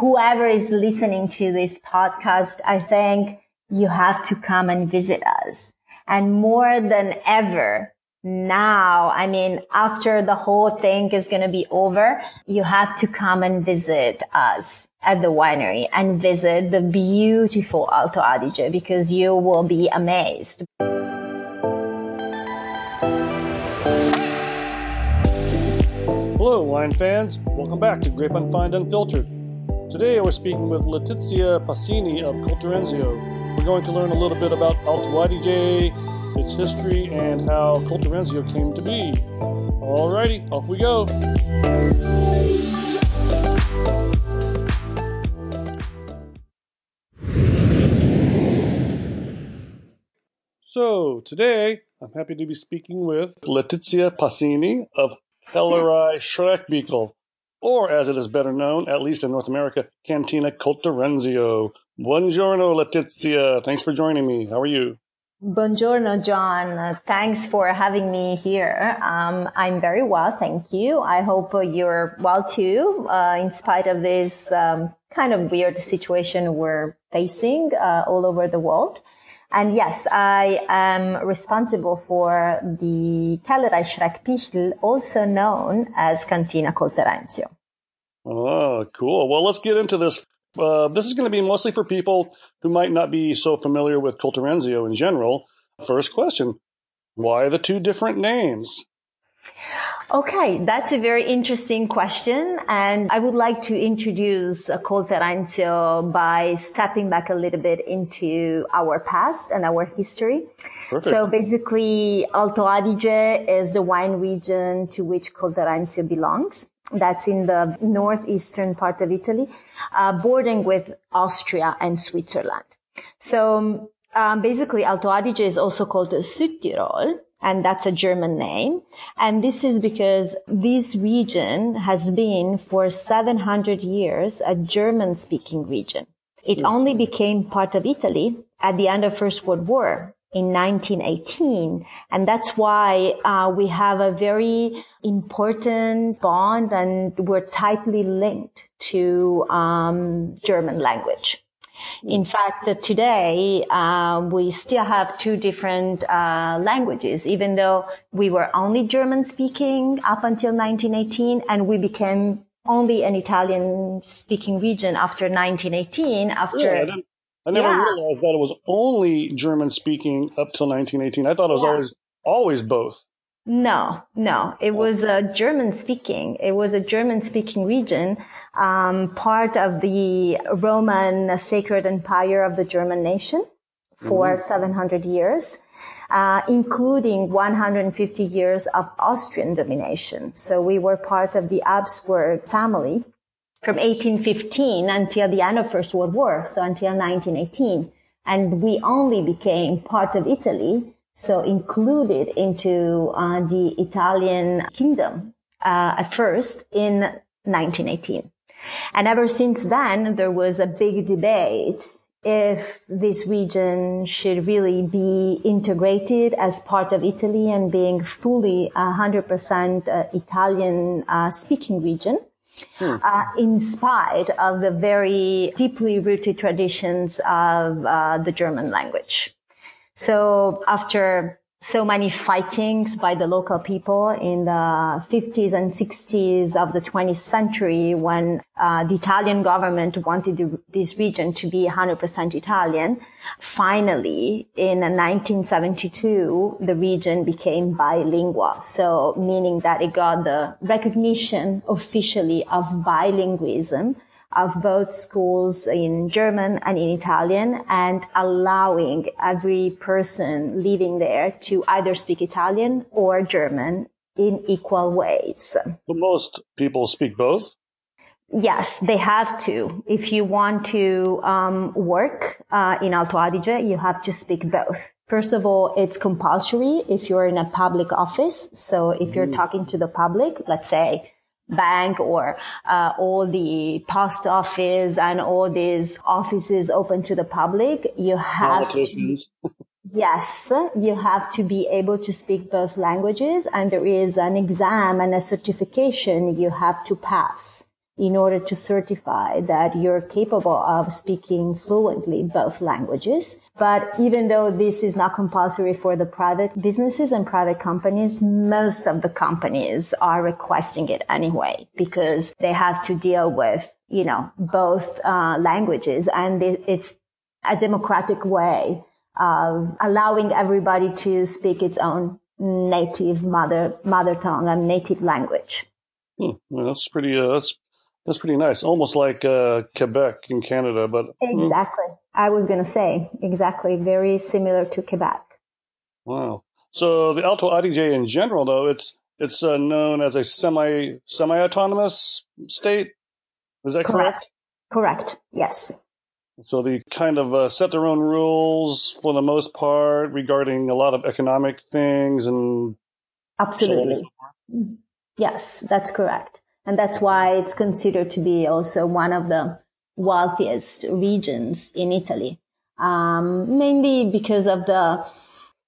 whoever is listening to this podcast, I think you have to come and visit us. And more than ever, now, I mean, after the whole thing is going to be over, you have to come and visit us at the winery and visit the beautiful Alto Adige because you will be amazed. Hello, wine fans. Welcome back to Grape Unfined Unfiltered. Today we're speaking with Letizia Passini of Colterenzio. We're going to learn a little bit about Alto Adige, its history, and how Colterenzio came to be. Alrighty, off we go. So, today I'm happy to be speaking with Letizia Passini of Kellerei Schreckbichl, or as it is better known, at least in North America, Cantina Colterenzio. Buongiorno, Letizia. Thanks for joining me. How are you? Buongiorno, John. Thanks for having me here. Um, I'm very well, thank you. I hope you're well too, uh, in spite of this um, kind of weird situation we're facing uh, all over the world. And yes, I am responsible for the Kellerei Schreckbichl, also known as Cantina Colterenzio. Oh, cool. Well, let's get into this. Uh, this is going to be mostly for people who might not be so familiar with Colterenzio in general. First question Why the two different names? Okay, that's a very interesting question. And I would like to introduce Colterenzio by stepping back a little bit into our past and our history. Perfect. So basically, Alto Adige is the wine region to which Colterenzio belongs. That's in the northeastern part of Italy, uh, bordering with Austria and Switzerland. So um, basically, Alto Adige is also called Südtirol and that's a German name. And this is because this region has been for 700 years a German speaking region. It only became part of Italy at the end of First World War in 1918. And that's why uh, we have a very important bond and we're tightly linked to um, German language. In fact, today uh, we still have two different uh, languages, even though we were only German speaking up until 1918, and we became only an Italian speaking region after 1918. After yeah, I, I, never yeah. realized that it was only German speaking up till 1918. I thought it was yeah. always always both. No, no, it was a German speaking. It was a German speaking region, um, part of the Roman sacred empire of the German nation for mm-hmm. 700 years, uh, including 150 years of Austrian domination. So we were part of the Habsburg family from 1815 until the end of First World War, so until 1918. And we only became part of Italy so included into uh, the Italian kingdom uh, at first in 1918. And ever since then, there was a big debate if this region should really be integrated as part of Italy and being fully 100% uh, Italian uh, speaking region. Hmm. Uh, in spite of the very deeply rooted traditions of uh, the German language. So after so many fightings by the local people in the 50s and 60s of the 20th century when uh, the Italian government wanted this region to be 100% Italian. Finally, in 1972, the region became bilingual. So meaning that it got the recognition officially of bilingualism of both schools in German and in Italian and allowing every person living there to either speak Italian or German in equal ways. But most people speak both? Yes, they have to. If you want to um, work uh, in Alto Adige, you have to speak both. First of all, it's compulsory if you're in a public office. So if you're mm. talking to the public, let's say bank or uh, all the post office and all these offices open to the public, you have to. Yes, you have to be able to speak both languages and there is an exam and a certification you have to pass in order to certify that you're capable of speaking fluently both languages. But even though this is not compulsory for the private businesses and private companies, most of the companies are requesting it anyway because they have to deal with, you know, both uh, languages and it's a democratic way of allowing everybody to speak its own native mother mother tongue and native language. Hmm. Well, that's pretty. Uh, that's that's pretty nice. Almost like uh, Quebec in Canada, but hmm. exactly. Hmm. I was going to say exactly very similar to Quebec. Wow. So the Alto Adige in general, though, it's it's uh, known as a semi semi autonomous state. Is that correct? correct? Correct. Yes. So they kind of uh, set their own rules for the most part regarding a lot of economic things and. Absolutely. Yes, that's correct. And that's why it's considered to be also one of the wealthiest regions in Italy. Um, mainly because of the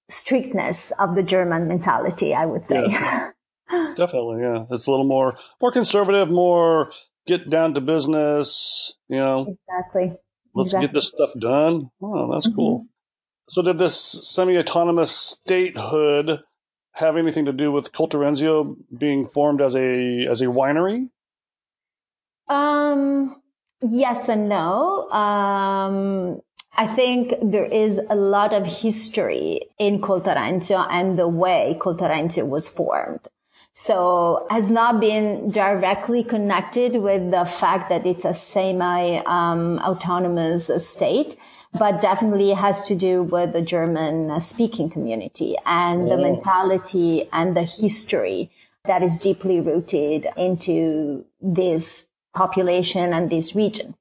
strictness of the German mentality, I would say. Yeah. Definitely, yeah. It's a little more more conservative, more get down to business, you know. Exactly. Let's exactly. get this stuff done. Oh, that's mm-hmm. cool. So, did this semi-autonomous statehood have anything to do with Colterenzio being formed as a as a winery? Um, yes and no. Um, I think there is a lot of history in Colterenzio and the way Colterenzio was formed. So has not been directly connected with the fact that it's a semi um, autonomous state, but definitely has to do with the German speaking community and the oh. mentality and the history that is deeply rooted into this population and this region.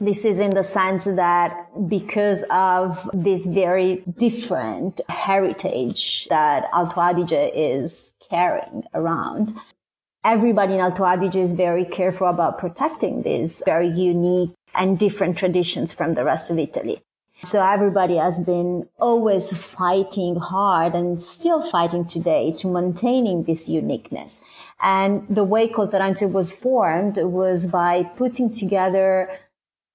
This is in the sense that because of this very different heritage that Alto Adige is carrying around, everybody in Alto Adige is very careful about protecting this very unique and different traditions from the rest of Italy. So everybody has been always fighting hard and still fighting today to maintaining this uniqueness. And the way Colterenzio was formed was by putting together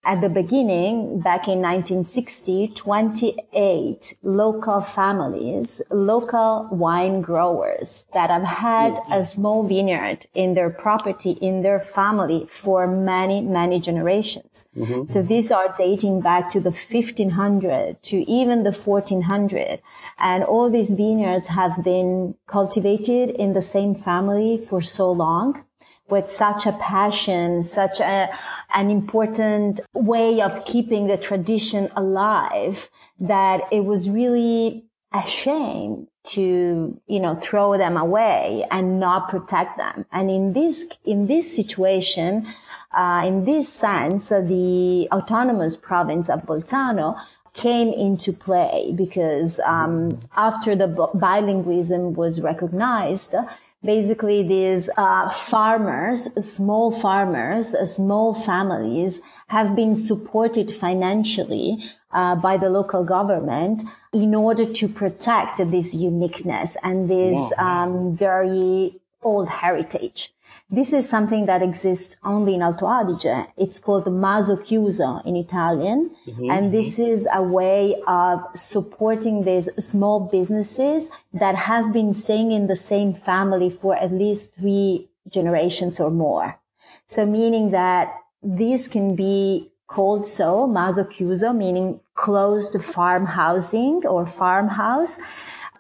at the beginning, back in 1960, 28 local families, local wine growers that have had mm-hmm. a small vineyard in their property, in their family for many, many generations. Mm-hmm. So these are dating back to the 1500 to even the 1400. And all these vineyards have been cultivated in the same family for so long with such a passion, such a, an important way of keeping the tradition alive that it was really a shame to, you know, throw them away and not protect them. And in this, in this situation, uh, in this sense, uh, the autonomous province of Bolzano came into play because um, after the bilingualism was recognized, basically these uh, farmers, small farmers, small families have been supported financially uh, by the local government in order to protect this uniqueness and this um, very old heritage. This is something that exists only in Alto Adige. It's called Maso Chiuso in Italian. Mm-hmm. And this is a way of supporting these small businesses that have been staying in the same family for at least three generations or more. So meaning that these can be called so, Maso Chiuso, meaning closed farm housing or farmhouse,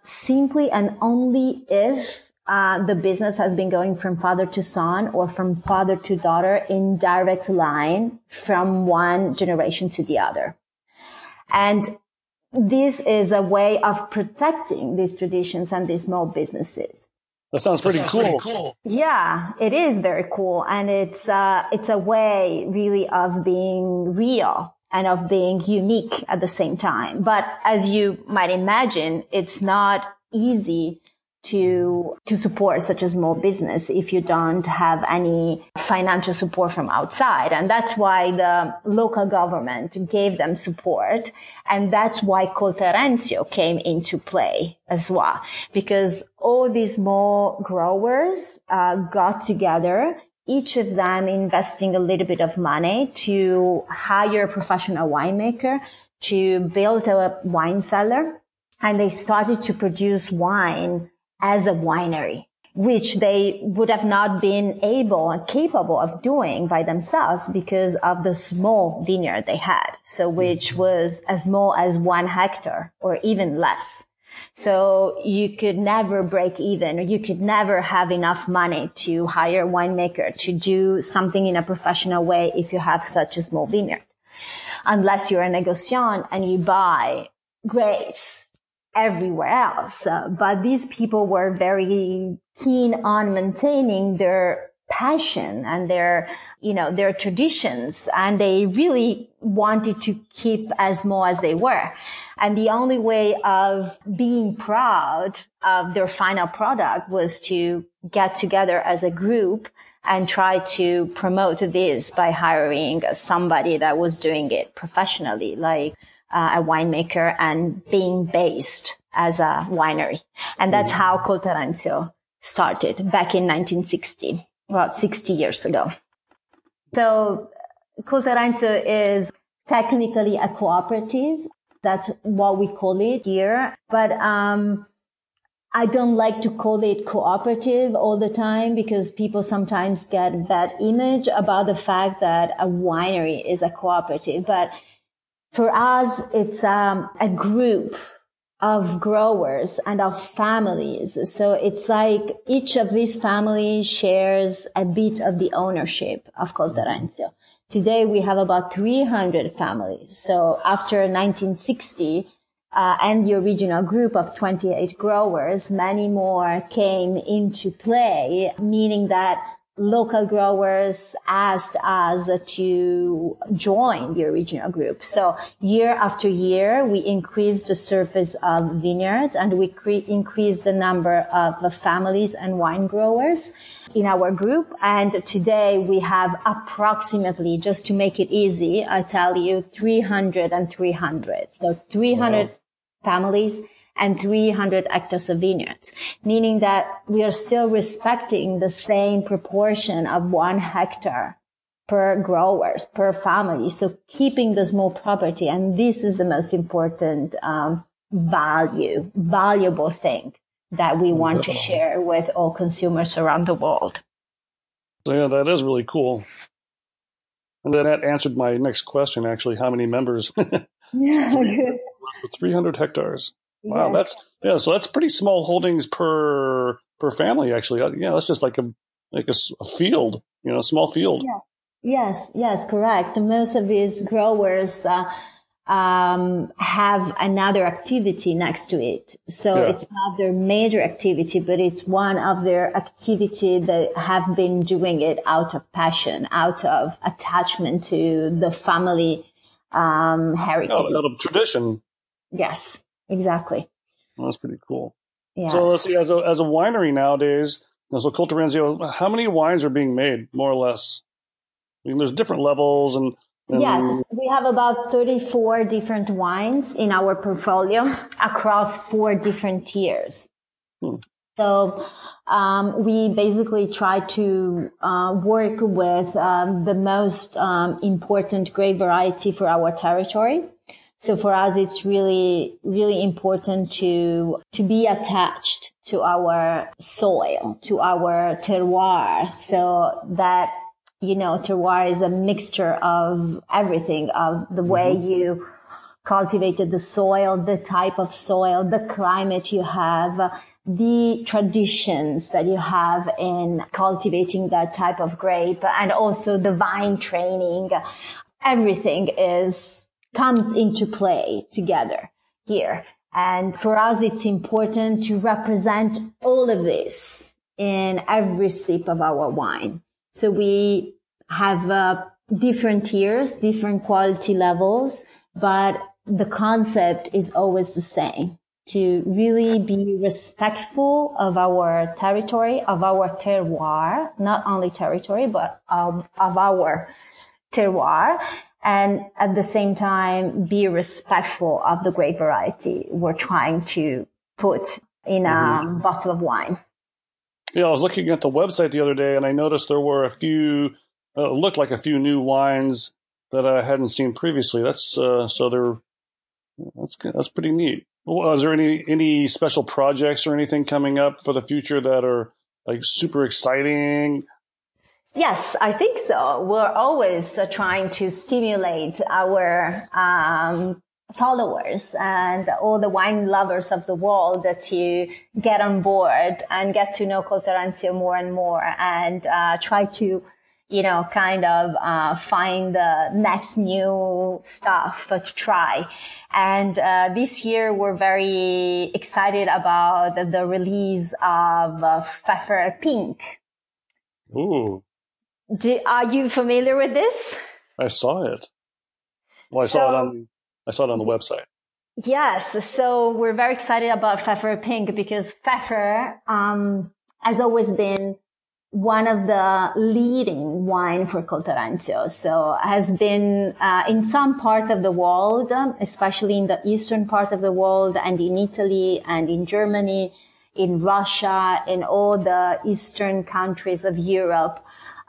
simply and only if uh, the business has been going from father to son or from father to daughter in direct line from one generation to the other. And this is a way of protecting these traditions and these small businesses. That sounds pretty, that sounds cool. pretty cool. Yeah, it is very cool. And it's, uh, it's a way really of being real and of being unique at the same time. But as you might imagine, it's not easy to to support such a small business if you don't have any financial support from outside. And that's why the local government gave them support. And that's why Colterenzio came into play as well. Because all these small growers uh, got together each of them investing a little bit of money to hire a professional winemaker to build a wine cellar. And they started to produce wine as a winery which they would have not been able and capable of doing by themselves because of the small vineyard they had. So which mm-hmm. was as small as one hectare or even less. So you could never break even or you could never have enough money to hire a winemaker to do something in a professional way if you have such a small vineyard. Unless you're a negociant and you buy grapes everywhere else. Uh, but these people were very keen on maintaining their passion and their, you know, their traditions. And they really wanted to keep as small as they were. And the only way of being proud of their final product was to get together as a group and try to promote this by hiring somebody that was doing it professionally, like uh, a winemaker and being based as a winery. And that's how Colterenzio started back in 1960, about 60 years ago. So Colterenzio is technically a cooperative. That's what we call it here. But, um, I don't like to call it cooperative all the time because people sometimes get bad image about the fact that a winery is a cooperative. But for us, it's um, a group of growers and of families. So it's like each of these families shares a bit of the ownership of Colterenzio. Today we have about 300 families. So after 1960, uh, and the original group of 28 growers, many more came into play, meaning that local growers asked us to join the original group. So year after year, we increased the surface of vineyards and we cre- increased the number of families and wine growers in our group. And today we have approximately, just to make it easy, I tell you 300 and 300. So 300 wow. families and 300 hectares of vineyards, meaning that we are still respecting the same proportion of one hectare per growers, per family. So keeping the small property. And this is the most important, um, value, valuable thing that we want to share with all consumers around the world. So yeah, that is really cool. And then that answered my next question, actually, how many members? yeah, 300 hectares. Wow, yes. that's yeah. So that's pretty small holdings per per family, actually. Uh, yeah, that's just like a like a, a field, you know, a small field. Yeah. Yes, yes, correct. Most of these growers uh, um, have another activity next to it, so yeah. it's not their major activity, but it's one of their activity that have been doing it out of passion, out of attachment to the family um, heritage, out, out of tradition. Yes. Exactly. Well, that's pretty cool. Yeah. So let's see, as a, as a winery nowadays, you know, so Colterenzio, how many wines are being made, more or less? I mean, there's different levels and, and Yes, we have about 34 different wines in our portfolio across four different tiers. Hmm. So um, we basically try to uh, work with um, the most um, important grape variety for our territory. So for us, it's really, really important to, to be attached to our soil, to our terroir. So that, you know, terroir is a mixture of everything, of the way mm-hmm. you cultivated the soil, the type of soil, the climate you have, the traditions that you have in cultivating that type of grape and also the vine training. Everything is comes into play together here. And for us, it's important to represent all of this in every sip of our wine. So we have uh, different tiers, different quality levels, but the concept is always the same to really be respectful of our territory, of our terroir, not only territory, but of, of our terroir and at the same time be respectful of the grape variety we're trying to put in a mm-hmm. bottle of wine. Yeah, I was looking at the website the other day, and I noticed there were a few. Uh, looked like a few new wines that I hadn't seen previously. That's uh, so they're that's that's pretty neat. Well, is there any any special projects or anything coming up for the future that are like super exciting? Yes, I think so. We're always uh, trying to stimulate our um, followers and all the wine lovers of the world to get on board and get to know Colterenzio more and more and uh, try to you know, kind of uh, find the next new stuff to try. And uh, this year we're very excited about the, the release of uh, Pfeffer Pink. Ooh. Do, are you familiar with this? I saw it. Well, I so, saw it on I saw it on the website. Yes, so we're very excited about Pfeffer Pink because Pfeffer um, has always been one of the leading wine for Colterenzio. So has been uh, in some part of the world, especially in the eastern part of the world and in Italy and in Germany, in Russia, in all the eastern countries of Europe.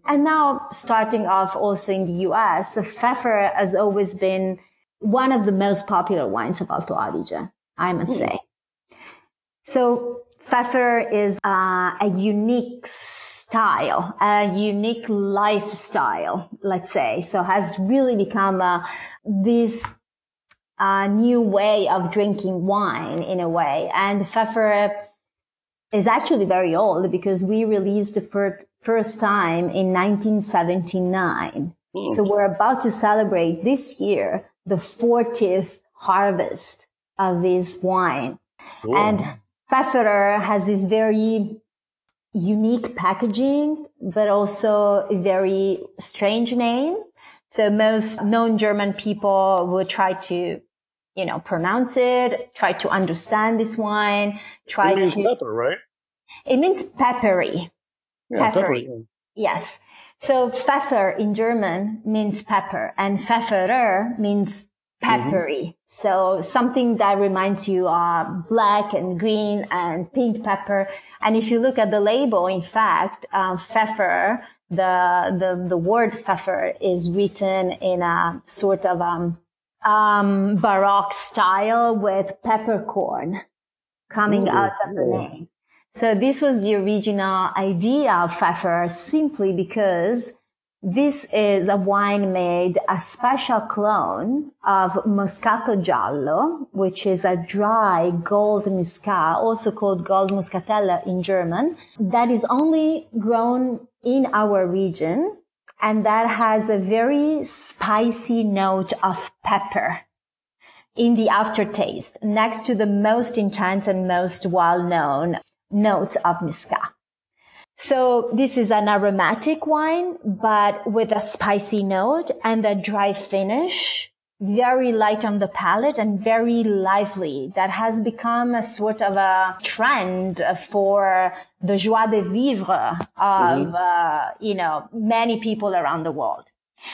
And now starting off also in the US, Pfeffer has always been one of the most popular wines of Alto Adige, I must mm. say. So Pfeffer is uh, a unique style, a unique lifestyle, let's say. So has really become uh, this uh, new way of drinking wine in a way. And Pfeffer is actually very old because we released the first, first time in 1979. Mm. So we're about to celebrate this year the 40th harvest of this wine. And Pfeffer has this very unique packaging, but also a very strange name. So most known German people would try to, you know, pronounce it, try to understand this wine, try it means to. pepper, right? It means peppery. Yeah, peppery. peppery. Yes. So Pfeffer in German means pepper and Pfefferer means peppery. Mm-hmm. So something that reminds you of black and green and pink pepper. And if you look at the label, in fact, um, Pfeffer, the, the, the word Pfeffer is written in a sort of, um, um, Baroque style with peppercorn coming Ooh, out of the name. So this was the original idea of Pfeffer simply because this is a wine made a special clone of Moscato Giallo, which is a dry gold muscat, also called gold muscatella in German, that is only grown in our region and that has a very spicy note of pepper in the aftertaste next to the most intense and most well-known notes of Muscat. So this is an aromatic wine, but with a spicy note and a dry finish, very light on the palate and very lively. That has become a sort of a trend for the joie de vivre of, mm-hmm. uh, you know, many people around the world.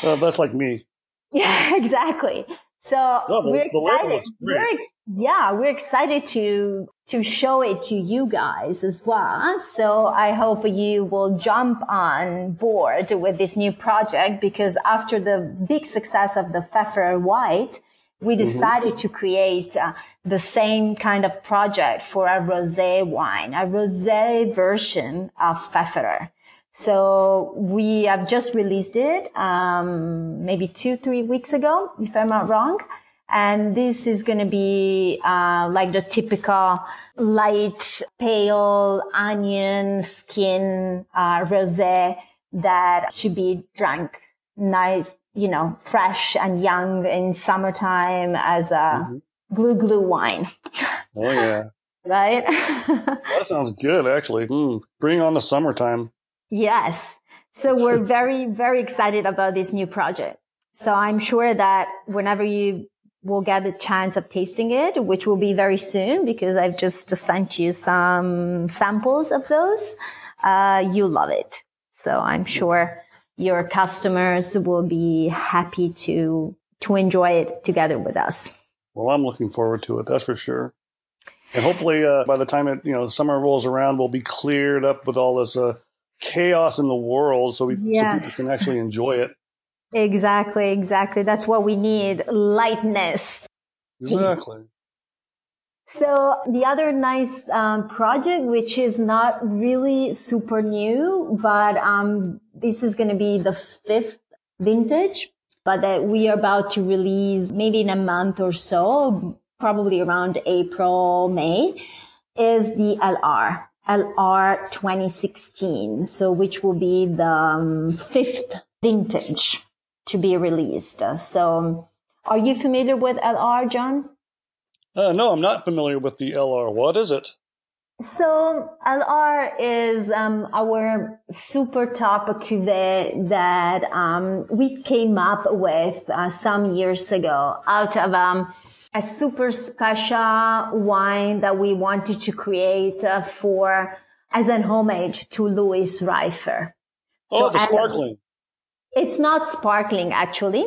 Uh, that's like me. Yeah, exactly. So no, the, we're excited. We're ex- yeah, we're excited to to show it to you guys as well. So I hope you will jump on board with this new project because after the big success of the Pfeffer White, we mm-hmm. decided mm-hmm. to create uh, the same kind of project for a rosé wine, a rosé version of Pfeffer. So we have just released it, um, maybe two, three weeks ago, if I'm not wrong. And this is going to be, uh, like the typical light, pale onion skin, uh, rosé that should be drank nice, you know, fresh and young in summertime as a mm-hmm. glue glue wine. Oh yeah. right? that sounds good, actually. Mm, bring on the summertime. Yes. So we're very, very excited about this new project. So I'm sure that whenever you will get the chance of tasting it, which will be very soon because I've just sent you some samples of those, uh, you love it. So I'm sure your customers will be happy to, to enjoy it together with us. Well, I'm looking forward to it. That's for sure. And hopefully, uh, by the time it you know summer rolls around, we'll be cleared up with all this uh, chaos in the world, so we so people can actually enjoy it. Exactly, exactly. That's what we need: lightness. Exactly. So the other nice um, project, which is not really super new, but um, this is going to be the fifth vintage, but that we are about to release maybe in a month or so, probably around April, May, is the LR. LR 2016. So which will be the um, fifth vintage to be released. So are you familiar with LR, John? Uh, no, I'm not familiar with the LR. What is it? So LR is um, our super top cuvee that um, we came up with uh, some years ago out of um, a super special wine that we wanted to create uh, for as an homage to Luis Raifer. Oh, so, the sparkling. It's not sparkling actually.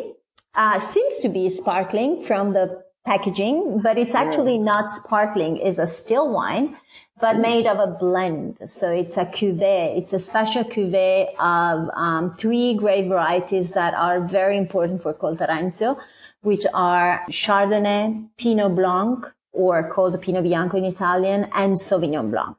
Uh, seems to be sparkling from the packaging, but it's actually yeah. not sparkling. It's a still wine, but mm. made of a blend. So it's a cuvee. It's a special cuvee of um, three grape varieties that are very important for Colterenzio, which are Chardonnay, Pinot Blanc, or called Pinot Bianco in Italian, and Sauvignon Blanc.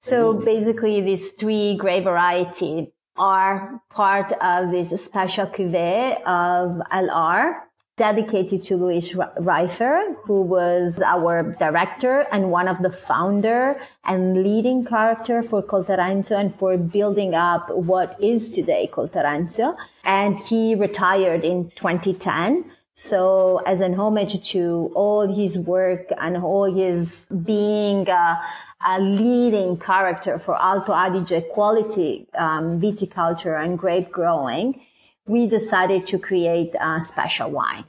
So mm. basically, these three grape varieties are part of this special cuvee of LR dedicated to Luis Raifer, who was our director and one of the founder and leading character for Colterenzio and for building up what is today Colterenzio. And he retired in 2010. So as an homage to all his work and all his being a, a leading character for Alto Adige quality um, viticulture and grape growing, we decided to create a special wine.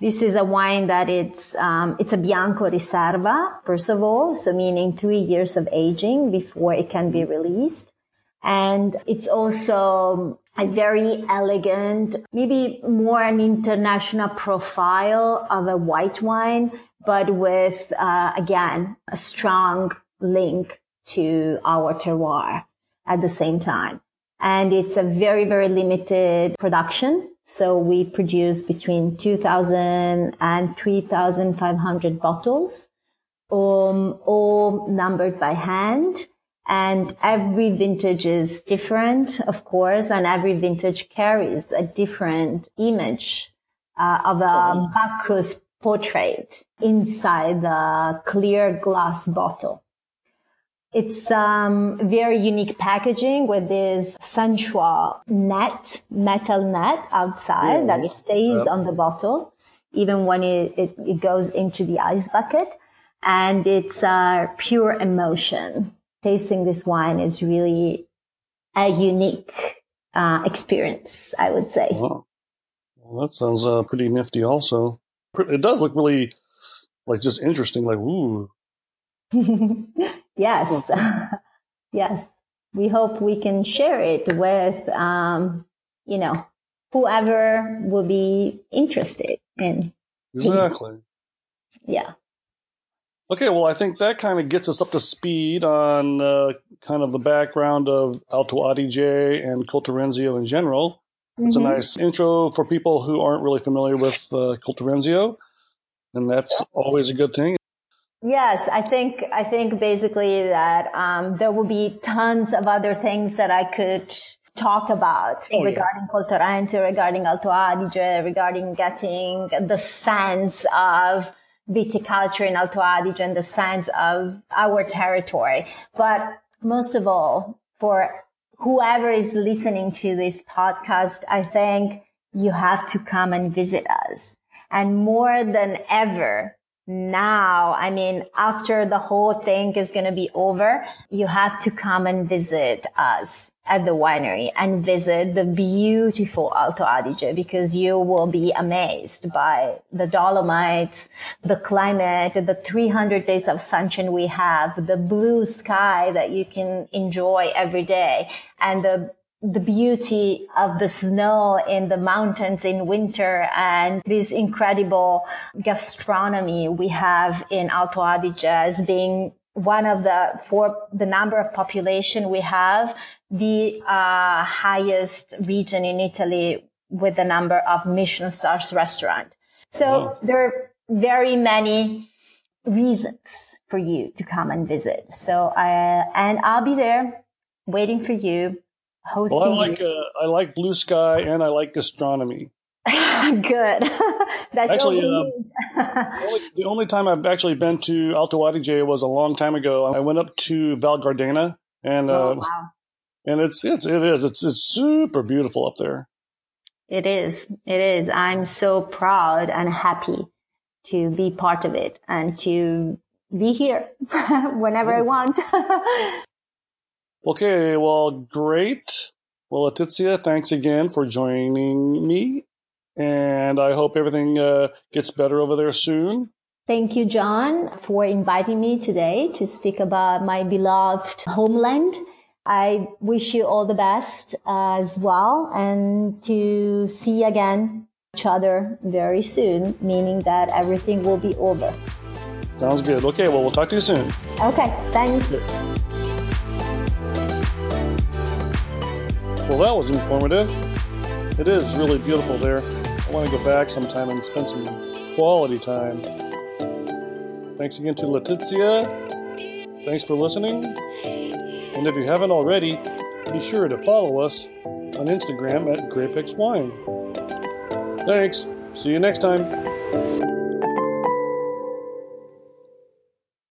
This is a wine that it's um, it's a Bianco Riserva first of all, so meaning three years of aging before it can be released, and it's also a very elegant, maybe more an international profile of a white wine, but with uh, again a strong link to our terroir at the same time and it's a very, very limited production. So we produce between 2,000 and 3,500 bottles, um, all numbered by hand. And every vintage is different, of course, and every vintage carries a different image uh, of a Bacchus portrait inside the clear glass bottle. It's um, very unique packaging with this sensual net, metal net outside that stays on the bottle, even when it, it, it, goes into the ice bucket. And it's uh, pure emotion. Tasting this wine is really a unique uh, experience, I would say. Wow. Well, that sounds uh, pretty nifty also. It does look really, like, just interesting, like, ooh. Yes. yes. We hope we can share it with, um, you know, whoever will be interested in. Exactly. Yeah. Okay, well, I think that kind of gets us up to speed on uh, kind of the background of Alto Adige and Colterenzio in general. It's mm-hmm. a nice intro for people who aren't really familiar with uh, Colterenzio, and that's always a good thing. Yes, I think I think basically that um, there will be tons of other things that I could talk about oh, regarding yeah. Colterenzio, regarding Alto Adige, regarding getting the sense of viticulture in Alto Adige and the sense of our territory. But most of all, for whoever is listening to this podcast, I think you have to come and visit us. And more than ever, now, I mean, after the whole thing is going to be over, you have to come and visit us at the winery and visit the beautiful Alto Adige because you will be amazed by the Dolomites, the climate, the 300 days of sunshine we have, the blue sky that you can enjoy every day and the the beauty of the snow in the mountains in winter and this incredible gastronomy we have in Alto Adige as being one of the for the number of population we have the uh, highest region in Italy with the number of Michelin stars restaurant. So wow. there are very many reasons for you to come and visit. So I, and I'll be there waiting for you, hosting well, I like. Uh, I like blue sky and I like gastronomy. Good. That's actually, uh, the, only, the only time I've actually been to Alto Adige was a long time ago. I went up to Val Gardena and, oh, uh, wow. and it's, it's, it is, it's, it's super beautiful up there. It is. It is. I'm so proud and happy to be part of it and to be here whenever I want. Okay. Well, great. Well, Letizia, thanks again for joining me. And I hope everything uh, gets better over there soon. Thank you, John, for inviting me today to speak about my beloved homeland I wish you all the best uh, as well and to see again each other very soon, meaning that everything will be over. Sounds good. Okay, well, we'll talk to you soon. Okay, thanks. Well, that was informative. It is really beautiful there. I want to go back sometime and spend some quality time. Thanks again to Letizia. Thanks for listening. And if you haven't already, be sure to follow us on Instagram at GrapeX Wine. Thanks. See you next time.